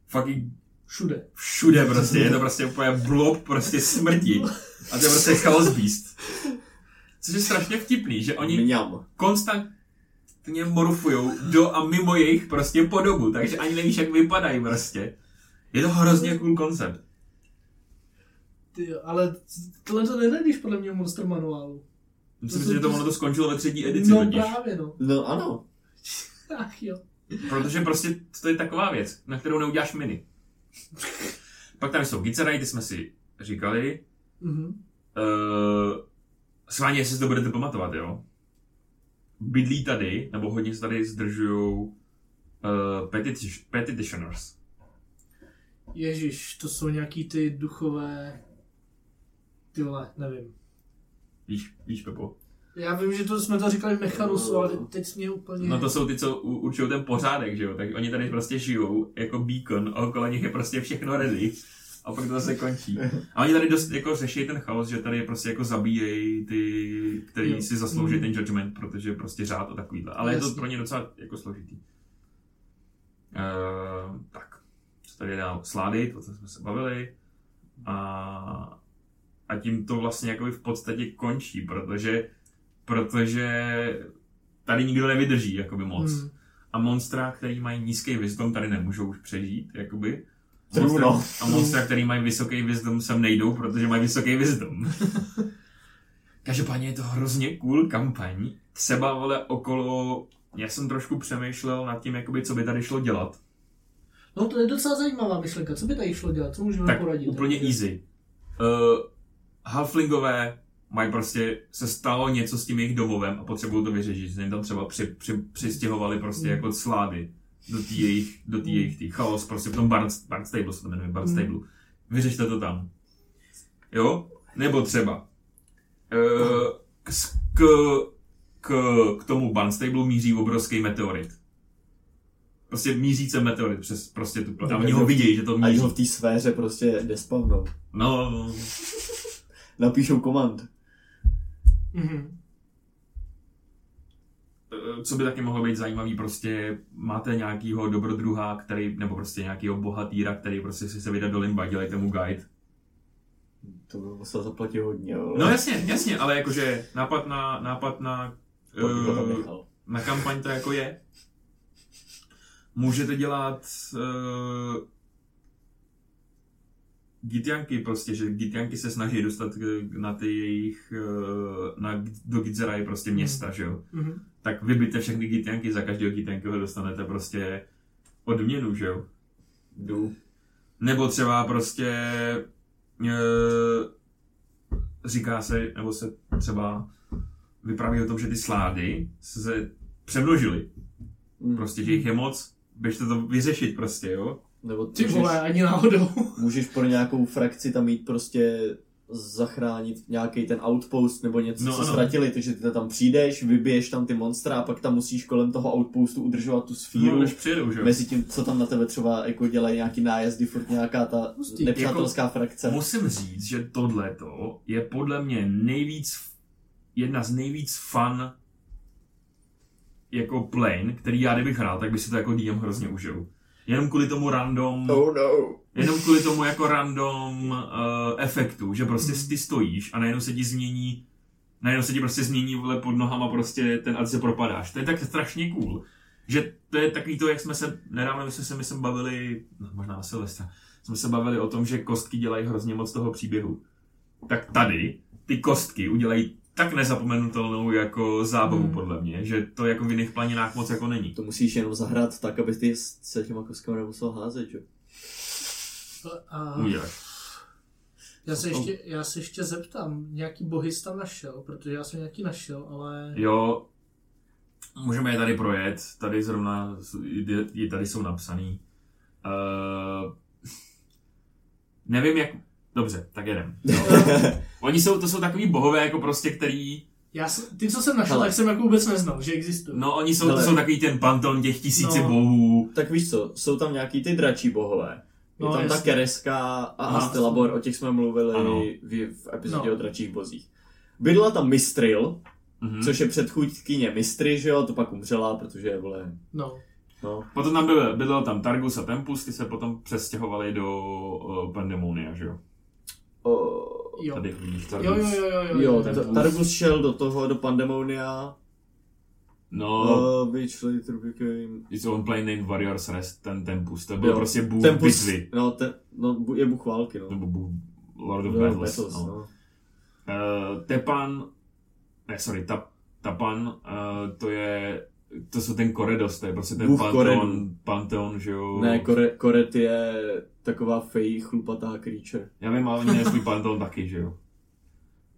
fucking Všude. všude prostě, je to prostě úplně blob prostě smrti. A to je prostě Chaos Beast. Což je strašně vtipný, že oni Mňam. konstantně morfujou do a mimo jejich prostě podobu, takže ani nevíš, jak vypadají prostě. Je to hrozně cool koncept. Ty, jo, ale tohle to nenajdeš podle mě v Monster Manuálu. Myslím To si, že to ono to skončilo ve třetí edici No totiž. právě no. No ano. Ach jo. Protože prostě to je taková věc, na kterou neuděláš mini. Pak tam jsou Gizeraj, ty jsme si říkali. Mhm. Uh, Sváně, jestli si to budete pamatovat, jo? Bydlí tady, nebo hodně se tady zdržují uh, petition, petitioners. Ježíš, to jsou nějaký ty duchové... Ty vole, nevím. Víš, víš, Pepo? Já vím, že to jsme to říkali v Mechanusu, ale teď mě úplně... No to jsou ty, co určují ten pořádek, že jo? Tak oni tady prostě žijou jako beacon a okolo nich je prostě všechno ready. A pak to zase končí. A oni tady dost jako řeší ten chaos, že tady prostě jako zabíjejí ty, který Jo. si zaslouží Mhm. ten judgment, protože je prostě řád a takovýhle. Ale je to Jasně. pro ně docela jako složitý. Uh, tak, co tady je dál? Slády, to co jsme se bavili. A, a tím to vlastně jako v podstatě končí, protože, protože tady nikdo nevydrží jakoby moc. Hmm. A monstra, který mají nízký wisdom, tady nemůžou už přežít, jakoby. Monstra, no. a monstra, který mají vysoký wisdom, sem nejdou, protože mají vysoký wisdom. Každopádně je to hrozně cool kampaň. Třeba, vole, okolo... Já jsem trošku přemýšlel nad tím, jakoby, co by tady šlo dělat. No to je docela zajímavá myšlenka. Co by tady šlo dělat? Co můžeme Tak poradit? úplně easy. Uh, halflingové mají prostě, se stalo něco s tím jejich domovem a potřebují to vyřešit. Že jim tam třeba při, při, přistěhovali prostě Mm. jako slády do té jejich, do té jejich tý chaos, prostě v tom Barnstable se to jmenuje, Barnstable. Vyřešte to tam. Jo? Nebo třeba uh, k, k, k, tomu Barnstable míří obrovský meteorit. Prostě mířící meteorit přes prostě tu pl- A oni ho vidějí, že to A míří. ho v té sféře prostě despawnou. No, no, Napíšou komand. Mhm. Eh, co by taky mohlo být zajímavý, prostě máte nějakýho dobrodruha, který, nebo prostě nějakýho bohatýra, který prostě si se vydat do limba, dělejte mu guide. To by musel zaplatit hodně, jo. No jasně, jasně, ale jakože nápad na, nápad na, uh, na kampaň to jako je. Můžete dělat uh, Gitianky prostě, že Gitianky se snaží dostat na ty jejich, uh, na, do Gizeraj prostě města, že jo. Mhm. tak vybijte všechny gitianky, za každého gitiankyho dostanete prostě odměnu, že jo? Jdu. Nebo třeba prostě e, říká se, nebo se třeba vypráví o tom, že ty slády se přemnožily. Mm. Prostě, že jich je moc, běžte to vyřešit prostě, jo? Nebo Ty můžeš, vole, ani náhodou. můžeš pro nějakou frakci tam mít prostě zachránit nějaký ten outpost nebo něco, No, no, co ano. ztratili, takže ty tam přijdeš, vybiješ tam ty monstra a pak tam musíš kolem toho outpostu udržovat tu sfíru. No, než přijedou, že? Mezi tím, co tam na tebe třeba jako dělají nějaký nájezdy, furt nějaká ta Hustý. nepřátelská frakce. Musím říct, že tohleto je podle mě nejvíc, jedna z nejvíc fun jako plane, který já kdybych hrál, tak by si to jako DM hrozně užil. Jenom kvůli tomu random, Oh no. jenom kvůli tomu jako random uh, efektu, že prostě ty stojíš a najednou se ti změní, najednou se ti prostě změní vole pod nohama prostě ten a ty se propadáš. To je tak strašně cool, že to je takový to, jak jsme se, nedávno jsme se myslím bavili, no, možná Silvestra, jsme se bavili o tom, že kostky dělají hrozně moc toho příběhu. Tak tady ty kostky udělají tak nezapomenutelnou jako zábavu Hmm. podle mě, že to jako v jiných planinách moc jako není. To musíš jenom zahrát tak, aby ty se těma kostkama nemusel házet, že? A Uděláš. já se, ještě, já se ještě zeptám, nějaký bohy jsi tam našel, protože já jsem nějaký našel, ale... Jo, můžeme je tady projet. Tady zrovna, je- tady jsou napsaný. Uh, nevím jak, dobře, tak jedem. Jo. Oni jsou, to jsou takový bohové, jako prostě, který Já jsem, ty, co jsem našel, Hele. tak jsem jako vůbec neznal, že existují. No oni jsou, to Hele. jsou takový ten panton těch tisíci No. bohů. Tak víš co, jsou tam nějaký ty dračí bohové. Je No, tam ta jasně. Kereska a Aha. Astelabor, o těch jsme mluvili Ano. v, v epizodě No. o dračích bozích. Bydla tam Mistril, Mhm. což je předchůdkyně Mistry, že jo, to pak umřela, protože vole, No. no. Potom tam byl, bydlel tam Targus a Tempus, ty se potom přestěhovali do uh, Pandemonia, že jo? O, Jo. Tady vidíš Targus. Jo, jo, jo, jo, jo. jo, ten ta- půl. Targus šel do toho, do Pandemonia, No, uh, which later became... it's on plain name Warriors Rest, ten Tempus, to byl Jo. prostě bůh Tempus, bitvy. no, te, no, bu- je bůh války, no. Nebo bůh Lord of Lord of Battles. Battles, no. no. Uh, Tepan, ne, sorry, tap, Tapan, uh, to je, to jsou ten Koredos, to je prostě ten Bůh panteon, panteon, že jo. Ne, Kore, Koret je taková fej chlupatá creature. Já vím, ale oni svůj panteon taky, že jo.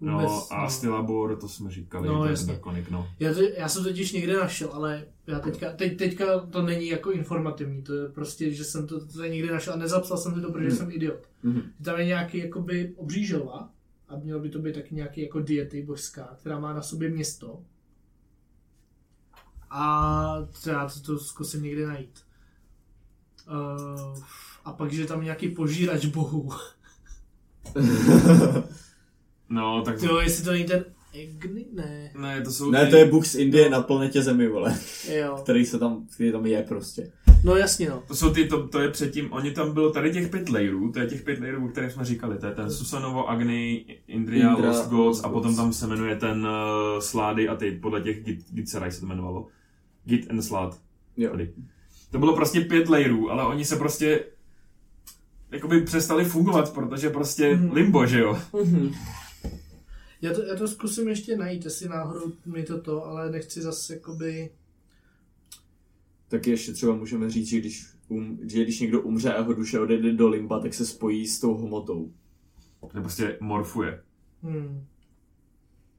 No Vůbec, a Stilabor, to jsme říkali, No, to je jasně. ten drakonik, no. Já, to, já jsem totiž někde našel, ale já teďka, teď, teďka to není jako informativní, to je prostě, že jsem to tady někde našel a nezapsal jsem si to, protože Hmm. jsem idiot. Mhm. Tam je nějaký jakoby obřížova a mělo by to být taky nějaký jako diety božská, která má na sobě město. A já to, to zkusím někde najít. Uh, a pak, že tam je nějaký požírač bohů. No, tak Jo, jestli to není ten Egny? Ne. Ne, to jsou ne, ty... to je bůh z Indie na planetě Zemi, vole. Jo. Který se tam, který tam je prostě. No jasně no. To jsou ty, to, to je předtím, oni tam bylo tady těch pět layerů, to je těch pět layerů, o kterých jsme říkali, to je ten Susanovo, Agni, Indria, Indra, Lost Gods a potom tam se jmenuje ten uh, Slády a ty podle těch Git, Gitseraj se to jmenovalo. Git and Slad. Jo. Tady. To bylo prostě pět layerů, ale oni se prostě jakoby přestali fungovat, protože prostě Mhm. limbo, že jo? Já to, já to zkusím ještě najít, jestli náhodou mi to to, ale nechci zase jakoby... Taky ještě třeba můžeme říct, že když, um, že když někdo umře a jeho duše odejde do limba, tak se spojí s tou hmotou. To prostě morfuje. Hmm.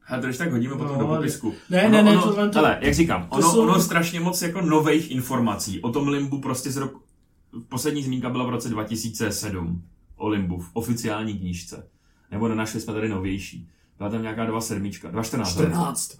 A to když tak hodíme potom No, do ale- popisku. Ne, ono, ne, ne, ono, tohle to- Ale, jak říkám, ono, jsou- ono strašně moc jako nových informací o tom Limbu prostě z roku... Poslední zmínka byla v roce 2007 o Limbu v oficiální knížce. Nebo nenašli jsme tady novější. Byla tam nějaká 2.7, 2.14. 14.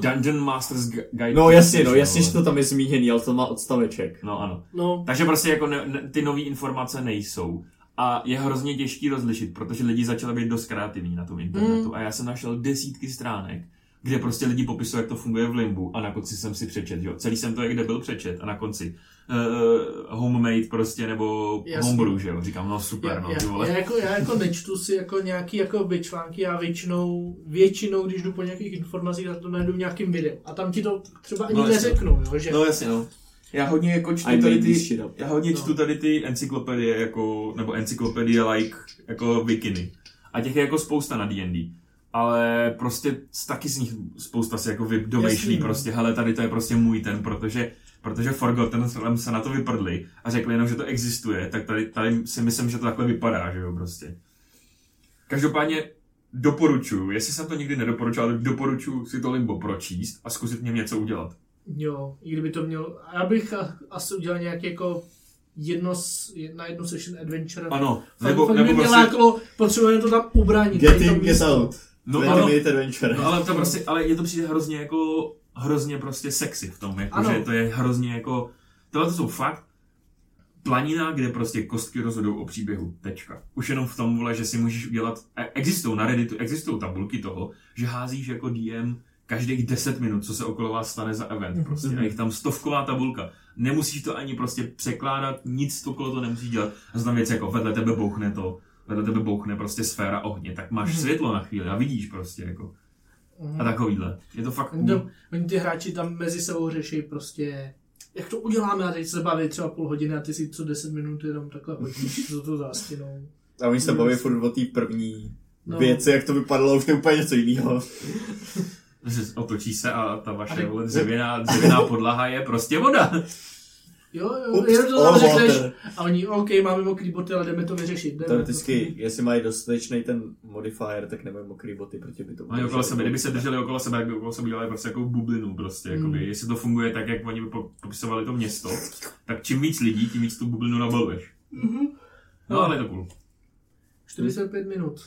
Dungeon Masters Gu- Guide. No jasně, no jasně, že to tam je zmíněný, ale to má odstaveček. No ano. No, Takže prostě jako ne, ne, ty nové informace nejsou. A je hrozně těžký rozlišit, protože lidi začali být dost kreativní na tom internetu. Mm. A já jsem našel desítky stránek, kde prostě lidi popisují, jak to funguje v Limbu a na konci jsem si přečet, jo. Celý jsem to jak kde byl přečet a na konci uh, homemade prostě nebo homebrew, že jo. Říkám, no super, já, no já, ty vole. já, jako, já jako nečtu si jako nějaký jako by články, já většinou, většinou, když jdu po nějakých informacích, tak to najdu v nějakým videu. A tam ti to třeba ani No, neřeknou, jo, že... No jasně, no. Já hodně jako čtu I tady ty, já hodně No. čtu tady ty encyklopedie jako, nebo encyklopedie like, jako wikiny. A těch je jako spousta na D&D. Ale prostě z- taky z nich spousta si jako vy- domýšlí Jasný, no. prostě, hele, tady to je prostě můj ten, protože protože Forgotten Realms se na to vyprdli a řekli jenom, že to existuje, tak tady, tady si myslím, že to takhle vypadá, že jo, prostě. Každopádně doporučuji, jestli jsem to nikdy nedoporučoval, tak doporučuji si to limbo pročíst a zkusit něm něco udělat. Jo, i kdyby to mělo... Já bych asi udělal nějaký jako jedno, s- na jednu session adventure. Ano, Fakt- nebo, fakt nebo by mě prostě, lákalo, potřebujeme to tam ubránit. Get in, get místo. out. No, No, ano. Adventure. No, ale to prostě, ale je to přijde hrozně jako, hrozně prostě sexy v tom, jako, Ano. že to je hrozně jako, tohle to jsou fakt planina, kde prostě kostky rozhodou o příběhu, tečka. Už jenom v tom, vole, že si můžeš udělat, e- existují na Redditu, existují tabulky toho, že házíš jako DM každých 10 minut, co se okolo vás stane za event, prostě, a je tam stovková tabulka. Nemusíš to ani prostě překládat, nic okolo to nemusíš dělat. A tam věci jako vedle tebe bouchne to, vedle tebe bouchne prostě sféra ohně, tak máš Mhm. světlo na chvíli a vidíš prostě jako. Mhm. A takovýhle. Je to fakt Oni, cool. to, oni ty hráči tam mezi sebou řeší prostě, jak to uděláme a teď se baví třeba půl hodiny a ty si co 10 minut jenom takhle hodíš za tu zástěnou. A oni se baví furt o té první No. věci, jak to vypadalo, už to je úplně něco jiného. Že otočí se a ta A vaše teď- vole, dřevěná, dřevěná podlaha je prostě voda. Jo, jo, Ups, jenom to all tam řekneš water. a oni, OK, máme mokrý boty, ale jdeme to vyřešit. Jdeme Teoreticky, jestli mají dostatečný ten modifier, tak nemají mokrý boty, protože by to Oni okolo sebe, kdyby se drželi okolo sebe, tak by okolo sebe dělali prostě jako bublinu prostě, Mm. jakoby, jestli to funguje tak, jak oni by po- popisovali to město, tak čím víc lidí, tím víc tu bublinu nabaluješ. Mhm. No, ale je to cool. 45 minut.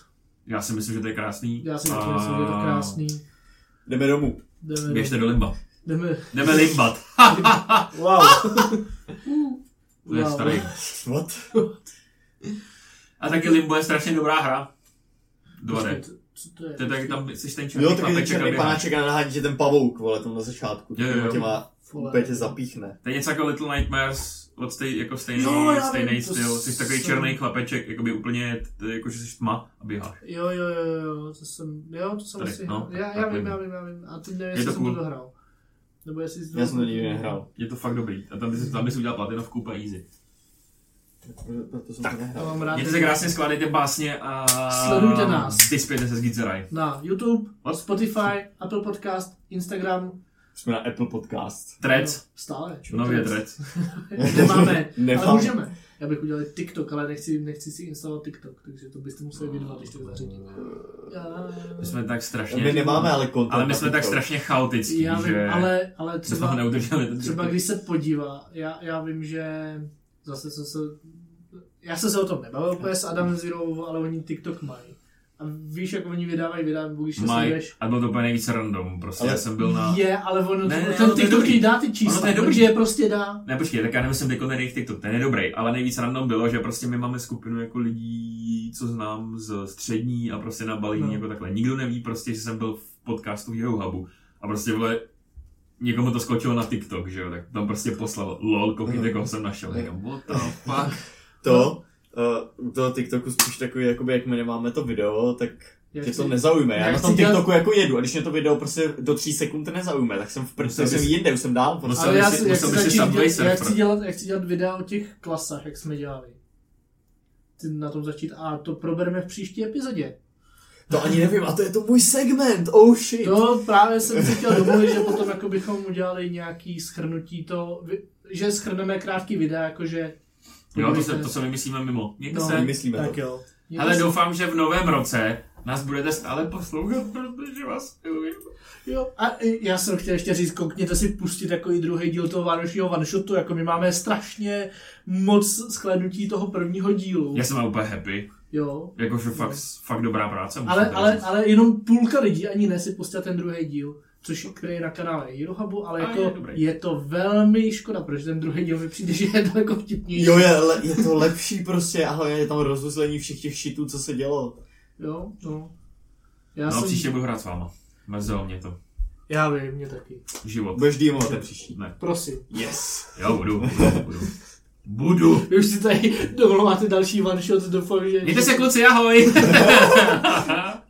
Já si myslím, že to je krásný. Já si myslím, že je to krásný. Jdeme domů. Jdeme, Běžte do limba. jdeme. Jdeme limbat. Wow. To je starý. What? A taky Limbo je strašně dobrá hra. 2D. Počkej, to- Co to je? To je tak, tam jsi ten černý Jo, taky ten chlapeček a černý běháš. panáček a nahádí tě ten pavouk, vole, tam na začátku. Jo, jo, jo. Tě má, Vole. Úplně tě zapíchne. To je něco jako Little Nightmares, od stej, jako stejný, Jo, já stejný vím, to styl. Jsi takový jsem- černý chlapeček, jakoby úplně, jako že jsi tma a běháš. Jo, jo, jo, jo, to jsem, jo, to jsem Tady, asi, no, já, já vím, já vím, já vím, a teď nevím, Je jestli to jsem cool. to dohrál. Nebo jestli jsi Já jsem to nikdy nehrál. Je to fakt dobrý. A tam bys, tam bys udělal platinovku úplně easy. Jsem Tak. to mám rád. Mějte se krásně, skládejte básně a... Sledujte nás. Vyspějte se z Gitzeraj. Na YouTube, What? Spotify, Apple Podcast, Instagram. Jsme na Apple Podcast. Trec. No, Stále. Nově trec. Nemáme, Nemáme. ale můžeme. Já bych udělal TikTok, ale nechci, nechci si instalovat TikTok, takže to byste museli věnovat, když to zařídím. Já, My jsme tak strašně... My nemáme ale kontent. Ale my jsme tak strašně chaotický, já vím, že... ale, ale třeba, neudrželi. ten třeba když se podívá, já, já vím, že zase jsem se, já jsem se o tom nebavil úplně s Adam Zero, ale oni TikTok mají. A víš, jak oni vydávají videa, nebo když se sleduješ, a bylo to úplně nejvíc random, prostě Ale já jsem byl na... je, ale ono, Ne, ne, ne, ten ono to je TikTok dobrý. ti dá ty Ono čísla, to je dobrý. protože je prostě dá. Ne, počkej, tak já nemyslím teď ten jejich TikTok, ten je dobrý, ale nejvíc random bylo, že prostě my máme skupinu jako lidí, co znám z střední a prostě na balíní No. jako takhle. Nikdo neví prostě, že jsem byl v podcastu Hero Hubu a prostě vole, někomu to skočilo na TikTok, že jo, tak tam prostě poslal lol, koukněte, koho jsem našel. Říkám, what the fuck? To, uh, u toho TikToku spíš takový, jakoby, jak my nemáme to video, tak Já tě chci- to nezaujme. Já, já na chci tom TikToku jako jedu a když mě to video prostě do tří sekund nezaujme, tak jsem v prce, jsem jinde, už jsem dál. Prostě. Musel Ale já, si, já, chci Subway dělat, já, chci dělat, já chci dělat videa o těch klasách, jak jsme dělali. Ty na tom začít a to probereme v příští epizodě. To ani nevím, a to je to můj segment, oh shit. To právě jsem si chtěl domluvit, že potom jako bychom udělali nějaký schrnutí to, že schrneme krátký videa, jakože... Jo, to se, to se vymyslíme mimo. Mějte No, se. Vymyslíme Tak to. jo. Ale doufám, že v novém roce nás budete stále poslouchat, protože vás miluji. Jo, a já jsem chtěl ještě říct, koukněte si pustit jako i druhý díl toho vánočního one shotu, jako my máme strašně moc shlédnutí toho prvního dílu. Já jsem úplně happy. Jo. Jakože fakt, fakt dobrá práce. Ale, ale, říct. ale jenom půlka lidí ani ne si pustila ten druhý díl, což je na kanále Hero Hubu, ale jako je je, to velmi škoda, protože ten druhý díl mi přijde, že je daleko vtipnější. Jo, je, le, je to lepší prostě, ale je tam rozuzlení všech těch šitů, co se dělo. Jo, no. Já, No, jsem, příště budu hrát s váma. Mrzelo mě to. já vím, mě taky. Život. Budeš dýmovat ten příští. Ne. Prosím. Yes. Jo, budu, budu, budu. Budu. Vy už si tady domluváte další one shot, doufám, že... Mějte se kluci, ahoj.